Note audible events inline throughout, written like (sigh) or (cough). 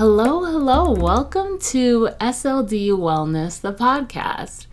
Hello, hello. Welcome to SLD Wellness, the podcast.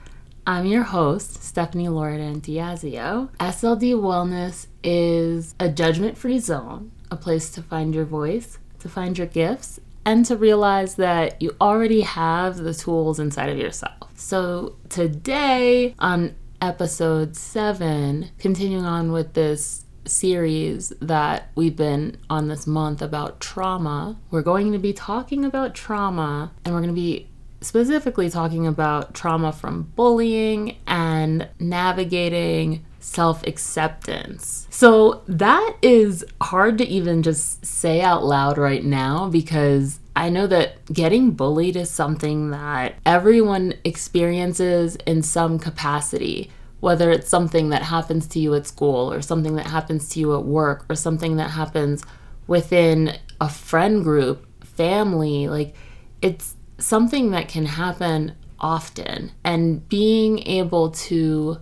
I'm your host, Stephanie Loridan Diazio. SLD Wellness is a judgment free zone, a place to find your voice, to find your gifts, and to realize that you already have the tools inside of yourself. So, today on episode seven, continuing on with this series that we've been on this month about trauma. We're going to be talking about trauma and we're going to be specifically talking about trauma from bullying and navigating self acceptance. So, that is hard to even just say out loud right now because I know that getting bullied is something that everyone experiences in some capacity whether it's something that happens to you at school or something that happens to you at work or something that happens within a friend group, family, like it's something that can happen often. And being able to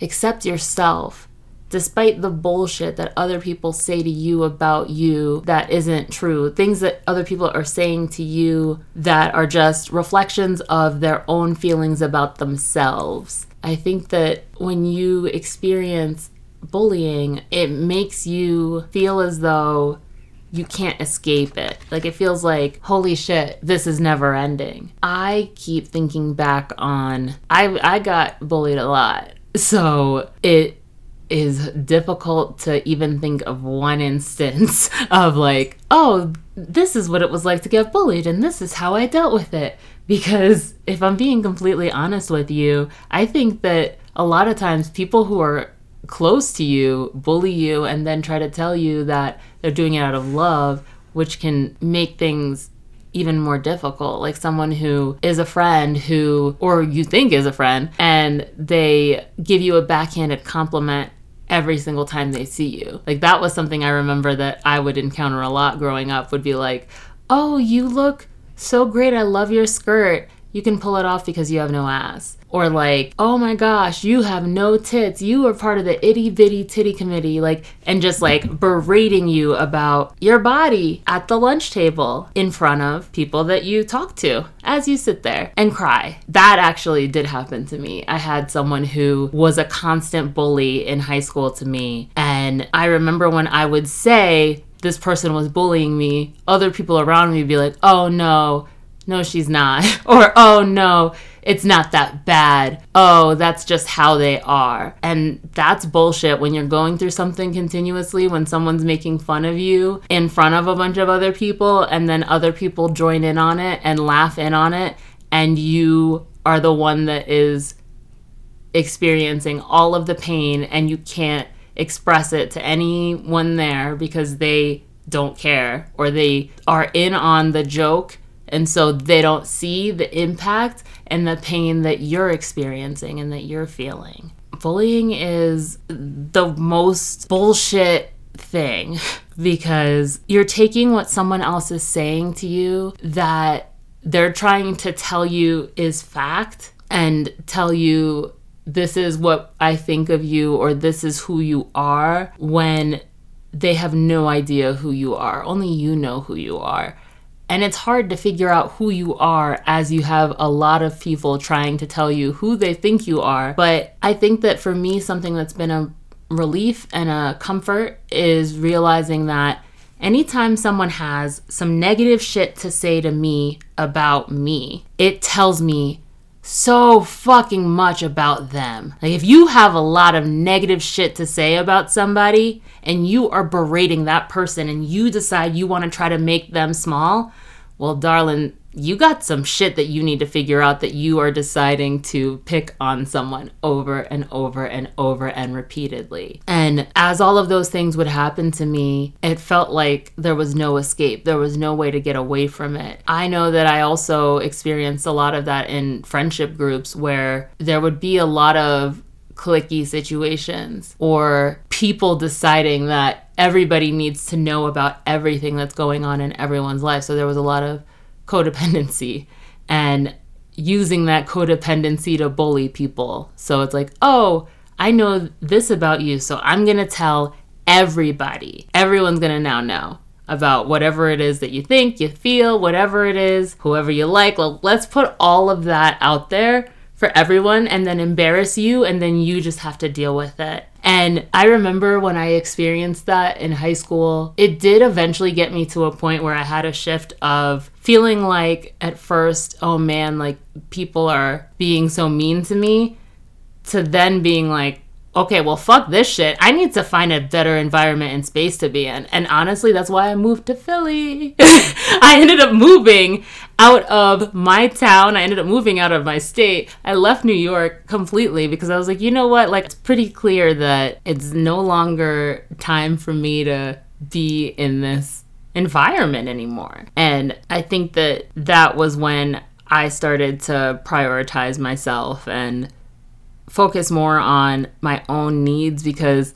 accept yourself despite the bullshit that other people say to you about you that isn't true, things that other people are saying to you that are just reflections of their own feelings about themselves I think that when you experience bullying, it makes you feel as though you can't escape it. Like it feels like, holy shit, this is never ending. I keep thinking back on I I got bullied a lot. So it is difficult to even think of one (laughs) instance of like, oh, this is what it was like to get bullied and this is how I dealt with it. Because if I'm being completely honest with you, I think that a lot of times people who are close to you bully you and then try to tell you that they're doing it out of love, which can make things even more difficult. Like someone who is a friend who, or you think is a friend, and they give you a backhanded compliment every single time they see you. Like that was something I remember that I would encounter a lot growing up would be like, "Oh, you look so great. I love your skirt. You can pull it off because you have no ass. Or like, oh my gosh, you have no tits. You are part of the itty bitty titty committee. Like, and just like berating you about your body at the lunch table in front of people that you talk to as you sit there and cry. That actually did happen to me. I had someone who was a constant bully in high school to me. And I remember when I would say, this person was bullying me, other people around me would be like, oh no, no, she's not. (laughs) or, oh no, it's not that bad. Oh, that's just how they are. And that's bullshit when you're going through something continuously, when someone's making fun of you in front of a bunch of other people, and then other people join in on it and laugh in on it, and you are the one that is experiencing all of the pain and you can't express it to anyone there because they don't care or they are in on the joke and so they don't see the impact and the pain that you're experiencing and that you're feeling. Bullying is the most bullshit thing (laughs) because you're taking what someone else is saying to you that they're trying to tell you is fact and tell you this is what I think of you or this is who you are when they have no idea who you are. Only you know who you are. And it's hard to figure out who you are as you have a lot of people trying to tell you who they think you are. But I think that for me, something that's been a relief and a comfort is realizing that anytime someone has some negative shit to say to me about me, it tells me so fucking much about them. Like, if you have a lot of negative shit to say about somebody and you are berating that person and you decide you want to try to make them small, well, darling, you got some shit that you need to figure out that you are deciding to pick on someone over and over and over and repeatedly. And as all of those things would happen to me, it felt like there was no escape. There was no way to get away from it. I know that I also experienced a lot of that in friendship groups where there would be a lot of clicky situations or people deciding that everybody needs to know about everything that's going on in everyone's life. So there was a lot of codependency and using that codependency to bully people. So it's like, oh, I know this about you, so I'm gonna tell everybody. Everyone's gonna now know. about whatever it is that you think, you feel, whatever it is, whoever you like. Let's put all of that out there for everyone and then embarrass you, and then you just have to deal with it. And I remember when I experienced that in high school, it did eventually get me to a point where I had a shift of feeling like at first, oh man, like people are being so mean to me, to then being like, okay, well, fuck this shit. I need to find a better environment and space to be in. And honestly, that's why I moved to Philly. (laughs) I ended up moving out of my town. I ended up moving out of my state. I left New York completely because I was like, you know what? Like, it's pretty clear that it's no longer time for me to be in this environment anymore. And I think that that was when I started to prioritize myself and focus more on my own needs because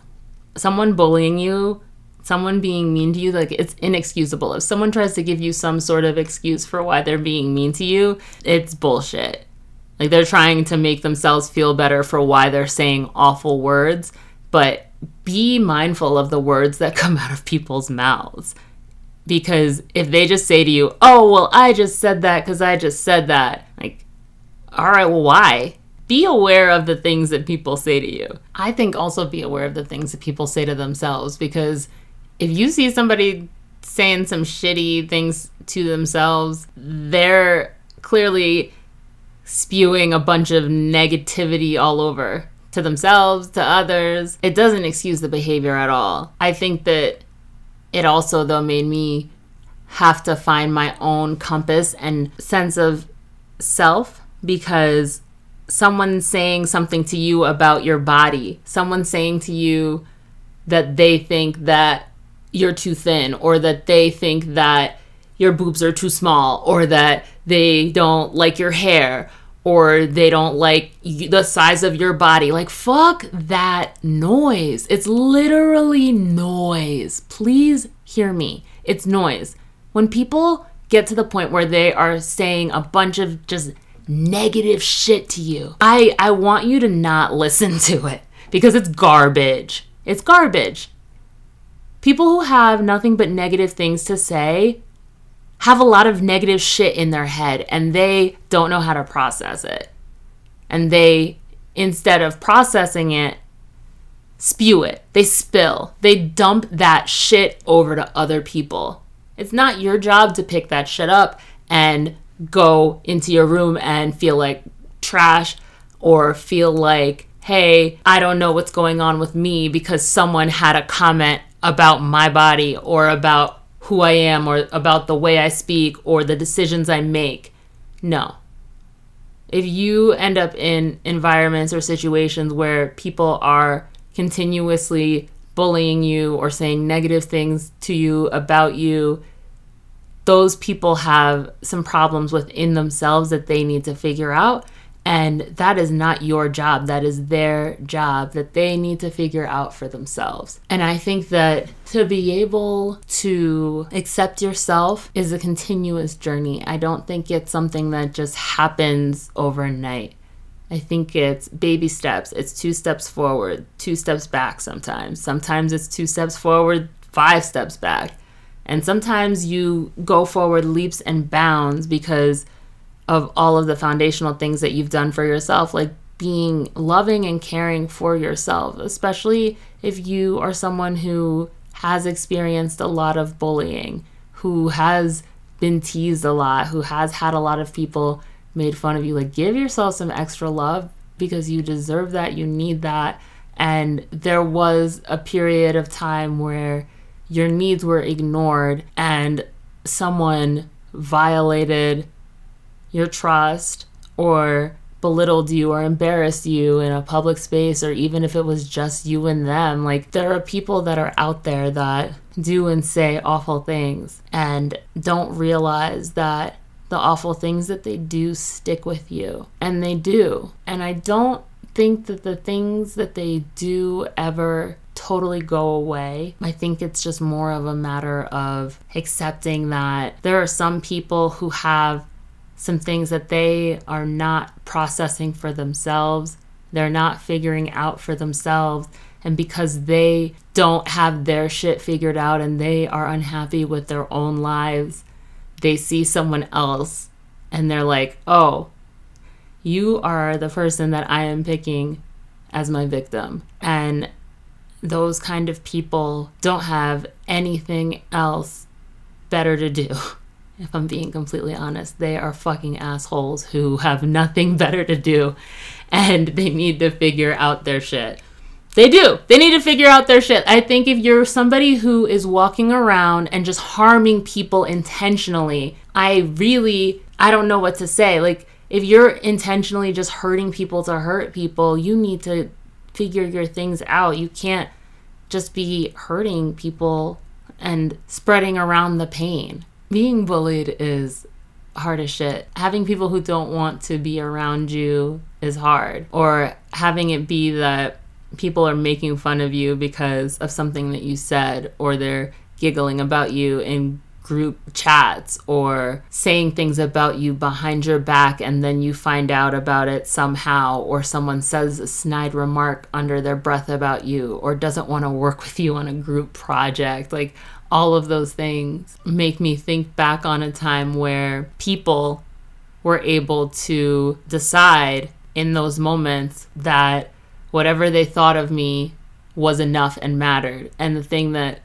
someone bullying you, someone being mean to you, like it's inexcusable. If someone tries to give you some sort of excuse for why they're being mean to you, it's bullshit. Like they're trying to make themselves feel better for why they're saying awful words, but be mindful of the words that (laughs) come out of people's mouths. Because if they just say to you, oh, well, I just said that because I just said that, like, all right, well, why? be aware of the things that people say to you. I think also be aware of the things that people say to themselves because if you see somebody saying some shitty things to themselves, they're clearly spewing a bunch of negativity all over to themselves, to others. It doesn't excuse the behavior at all. I think that it also, though, made me have to find my own compass and sense of self because someone saying something to you about your body, someone saying to you that they think that you're too thin or that they think that your boobs are too small or that they don't like your hair or they don't like the size of your body. Like, fuck that noise. It's literally noise. Please hear me. It's noise. When people get to the point where they are saying a bunch of just negative shit to you. I I want you to not listen to it because it's garbage. It's garbage. People who have nothing but negative things to say have a lot of negative shit in their head and they don't know how to process it. And they instead of processing it spew it. They spill. They dump that shit over to other people. It's not your job to pick that shit up and go into your room and feel like trash or feel like, hey, I don't know what's going on with me because someone had a comment about my body or about who I am or about the way I speak or the decisions I make. No. If you end up in environments or situations where people are continuously bullying you or saying negative things to you about you, those people have some problems within themselves that they need to figure out. And that is not your job. That is their job that they need to figure out for themselves. And I think that to be able to accept yourself is a continuous journey. I don't think it's something that just happens overnight. I think it's baby steps. It's two steps forward, two steps back sometimes. Sometimes it's two steps forward, five steps back. And sometimes you go forward leaps and bounds because of all of the foundational things that you've done for yourself, like being loving and caring for yourself, especially if you are someone who has experienced a lot of bullying, who has been teased a lot, who has had a lot of people made fun of you. Like, give yourself some extra love because you deserve that, you need that. And there was a period of time where your needs were ignored and someone violated your trust or belittled you or embarrassed you in a public space or even if it was just you and them. Like there are people that are out there that do and say awful things and don't realize that the awful things that they do stick with you. And they do. And i don't think that the things that they do ever totally go away. I think it's just more of a matter of accepting that there are some people who have some things that they are not processing for themselves they're not figuring out for themselves and because they don't have their shit figured out and they are unhappy with their own lives, they see someone else and they're like, oh, you are the person that I am picking as my victim. And those kind of people don't have anything else better to do. (laughs) If I'm being completely honest, they are fucking assholes who have nothing (laughs) better to do and they need to figure out their shit. They do. They need to figure out their shit. I think if you're somebody who is walking around and just harming people intentionally, I really I don't know what to say. Like if you're intentionally just hurting people to hurt people, you need to figure your things out. You can't just be hurting people and spreading around the pain. Being bullied is hard as shit. Having people who don't want to be around you is hard. Or having it be that people are making fun of you because of something that you said or they're giggling about you in group chats or saying things about you behind your back and then you find out about it somehow or someone says a snide remark under their breath about you or doesn't want to work (laughs) with you on a group project like all of those things make me think back on a time where people were able to decide in those moments that whatever they thought of me was enough and mattered. And the thing that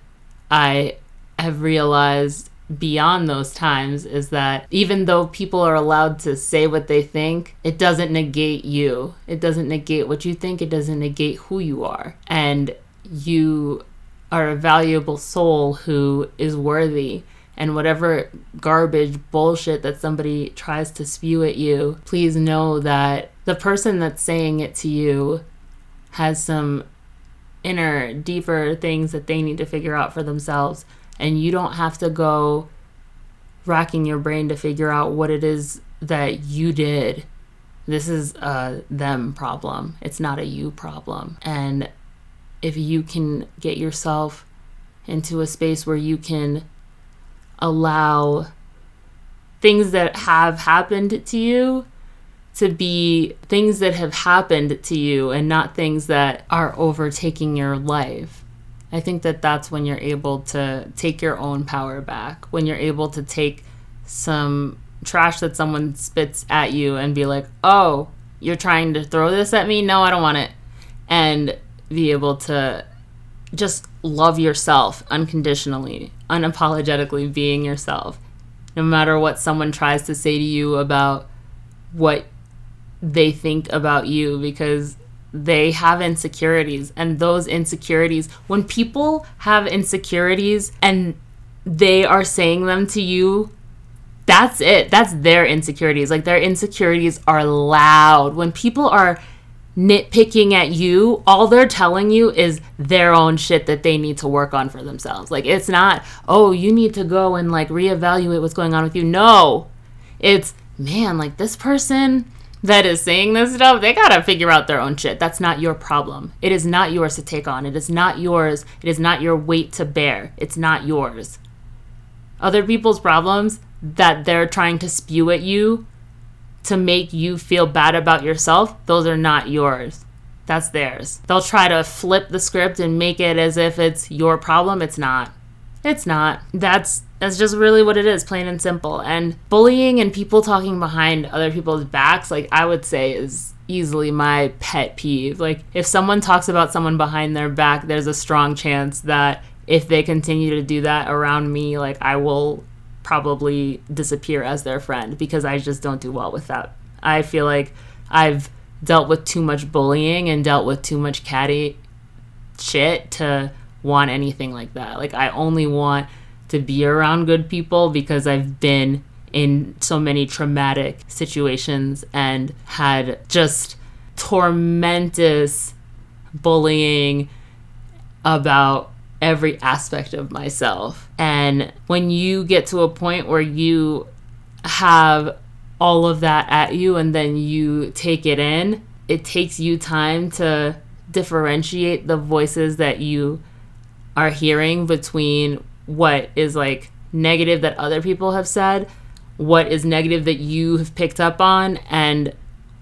I have realized beyond those times is that even though people are allowed to say what they think, it doesn't negate you. It doesn't negate what you think, it doesn't negate who you are. And you are a valuable soul who is worthy. And whatever garbage bullshit that somebody tries to spew at you, please know that the person that's saying it to you has some inner, deeper things that they need to figure out for themselves. And you don't have to go racking your brain to figure out what it is that you did. This is a them problem, it's not a you problem. And if you can get yourself into a space where you can allow things that have happened to you to be things that have happened to you and not things that are overtaking your life. I think that that's when you're able to take your own power back, when you're able to take some trash that someone spits at you and be like, oh, you're trying to throw this at me? No, I don't want it. And be able to just love yourself unconditionally, unapologetically being yourself. No matter what someone tries to say to you about what they think about you because they have insecurities. And those insecurities when people have insecurities and they are saying them to you that's it. That's their insecurities. Like their insecurities are loud. When people are nitpicking at you all they're telling you is their own shit that they need to work on for themselves like it's not oh you need to go and like reevaluate what's going on with you no it's man like this person that is saying this stuff, they gotta figure out their own shit. That's not your problem. It is not yours to take on. It is not yours. It is not your weight to bear. It's not yours. Other people's problems that they're trying to spew at you to make you feel bad about yourself, those are not yours. That's theirs. They'll try to flip the script and make it as if it's your problem. It's not. It's not. That's that's just really what it is, plain and simple. And bullying and people talking behind other people's backs, like I would say, is easily my pet peeve. Like if someone talks about someone behind their back, there's a strong chance that if they continue to do that around me, like I will probably disappear as their friend because I just don't do well with that. I feel like I've dealt with too much bullying and dealt with too much catty shit to want anything like that. Like I only want to be around good people because I've been in so many traumatic situations and had just tormentous bullying about every aspect of myself. And when you get to a point where you have all of that at you and then you take it in, it takes you time to differentiate the voices that you are hearing between what is like negative that other people have said, what is negative that you have picked up on, and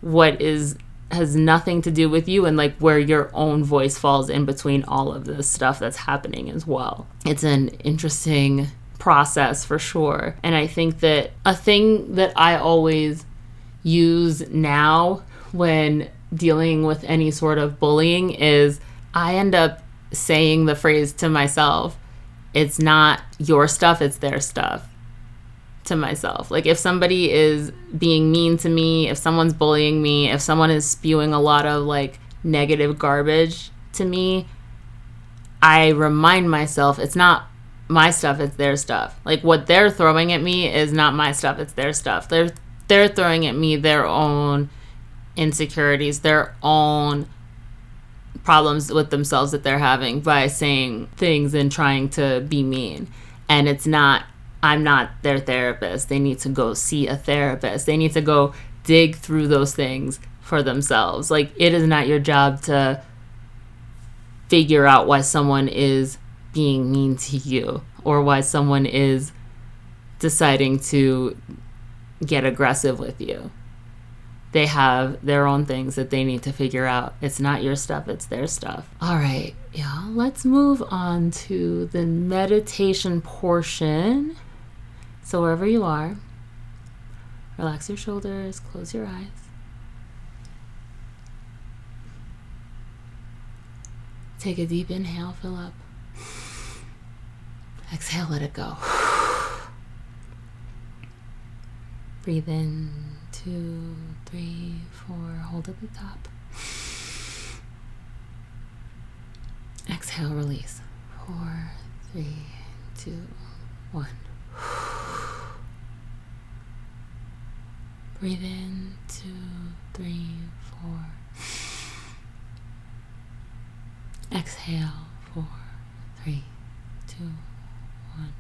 what is has nothing to do with you and like where your own voice falls in between all of this stuff that's happening as well. It's an interesting process for sure. And I think that a thing that I always use now when dealing with any sort of bullying is I end up saying the phrase to myself, it's not your stuff, it's their stuff to myself. Like if somebody is being mean to me, if someone's bullying me, if someone is spewing a lot of like negative garbage to me, I remind myself it's not my stuff, it's their stuff. Like what they're throwing at me is not my stuff, it's their stuff. They're they're throwing at me their own insecurities, their own problems with themselves that they're having by saying things and trying to be mean. And it's not, I'm not their therapist. They need to go see a therapist. They need to go dig through those things for themselves. Like, it is not your job to figure out why someone is being mean to you or why someone is deciding to get aggressive with you they have their own things that they need to figure out. It's not your stuff, it's their stuff. All right, y'all, let's move on to the meditation portion. So, wherever you are, relax your shoulders, close your eyes. Take a deep inhale, fill up. Exhale, let it go. Breathe in two, three, four. Hold at the top. Exhale, release. Four, three, two, one. Breathe in, two, three, four. Exhale, four, three, two, one.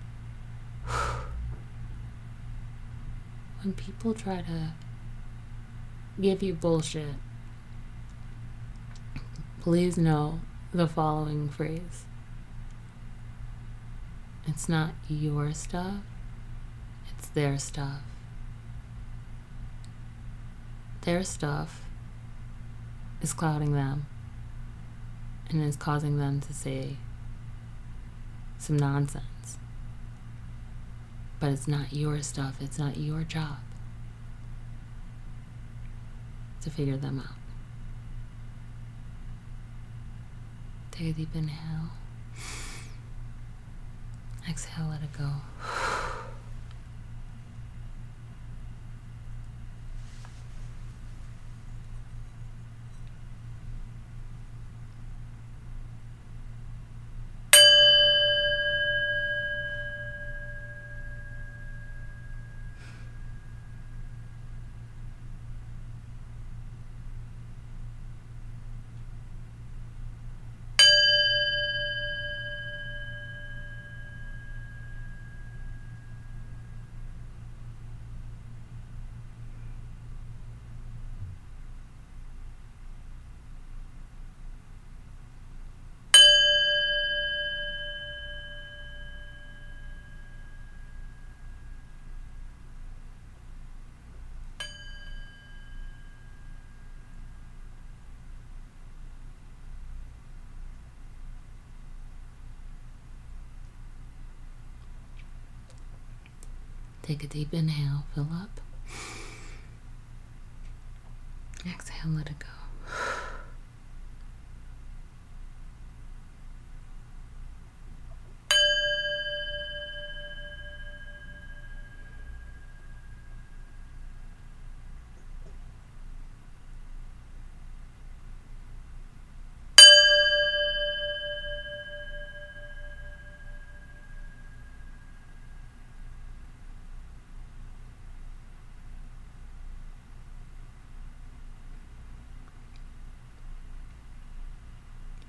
When people try to give you bullshit, please know the following phrase It's not your stuff, it's their stuff. Their stuff is clouding them and is causing them to say some nonsense. But it's not your stuff, it's not your job to figure them out. Take a deep inhale. Exhale, let it go. Take a deep inhale, fill up. Exhale, let it go.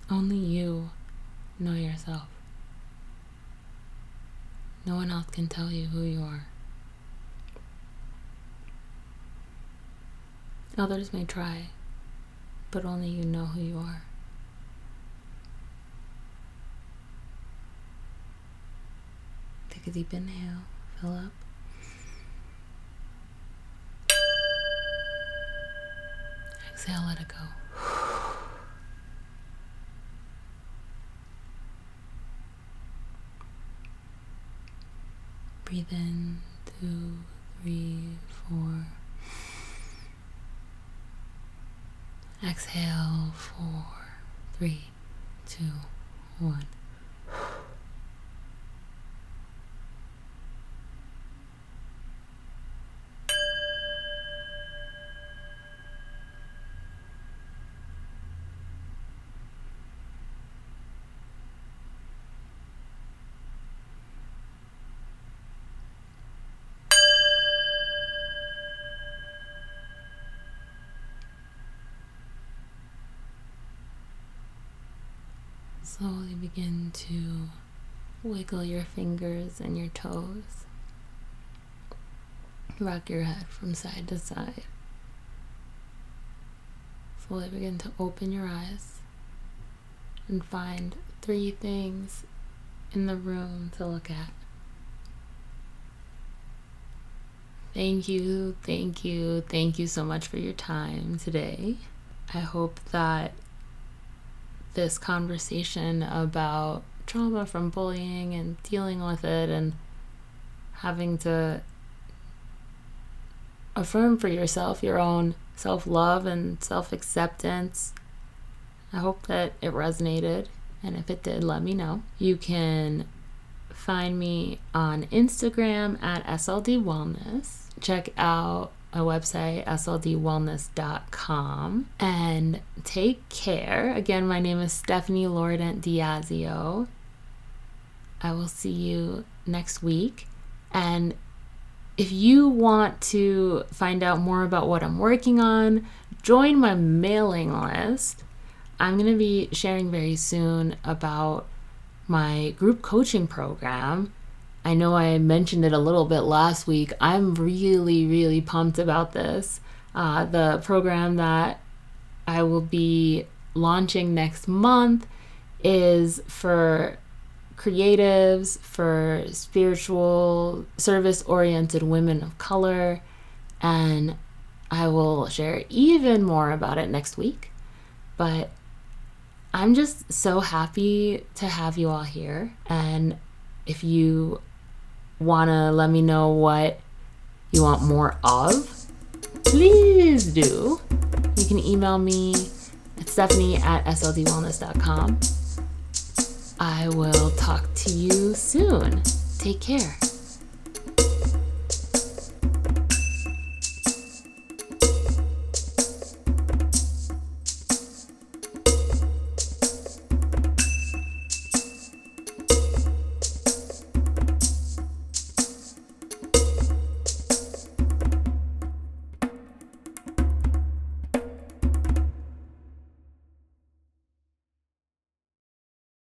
Only you know yourself. No one else can tell you who you are. Others may try, but only you know who you are. Take a deep inhale, fill up. Exhale, let it go. Breathe in, two, three, four. Exhale, four, three, two, one. Slowly begin to wiggle your fingers and your toes. Rock your head from side to side. Slowly begin to open your eyes and find three things in the room to look at. Thank you, thank you, thank you so much for your time today. I hope that this conversation about trauma from bullying and dealing with it and having to affirm for yourself your own self love and self acceptance. I hope that it resonated, and if it did, let me know. You can find me on Instagram at SLD Wellness. Check out my website, sldwellness.com. And take care. Again, my name is Stephanie Lordent Diazio. I will see you next week. And if you want to find out more about what I'm working on, join my mailing list. I'm going to be sharing very soon about my group coaching program I know I mentioned it a little bit last week. I'm really, really pumped about this. Uh, the program that I will be launching next month is for creatives, for spiritual, service oriented women of color, and I will share even more about it next week. But I'm just so happy to have you all here. And if you want to let me know what you want more of, please do. You can email me at stephanie at sldwellness.com. I will talk to you soon. Take care.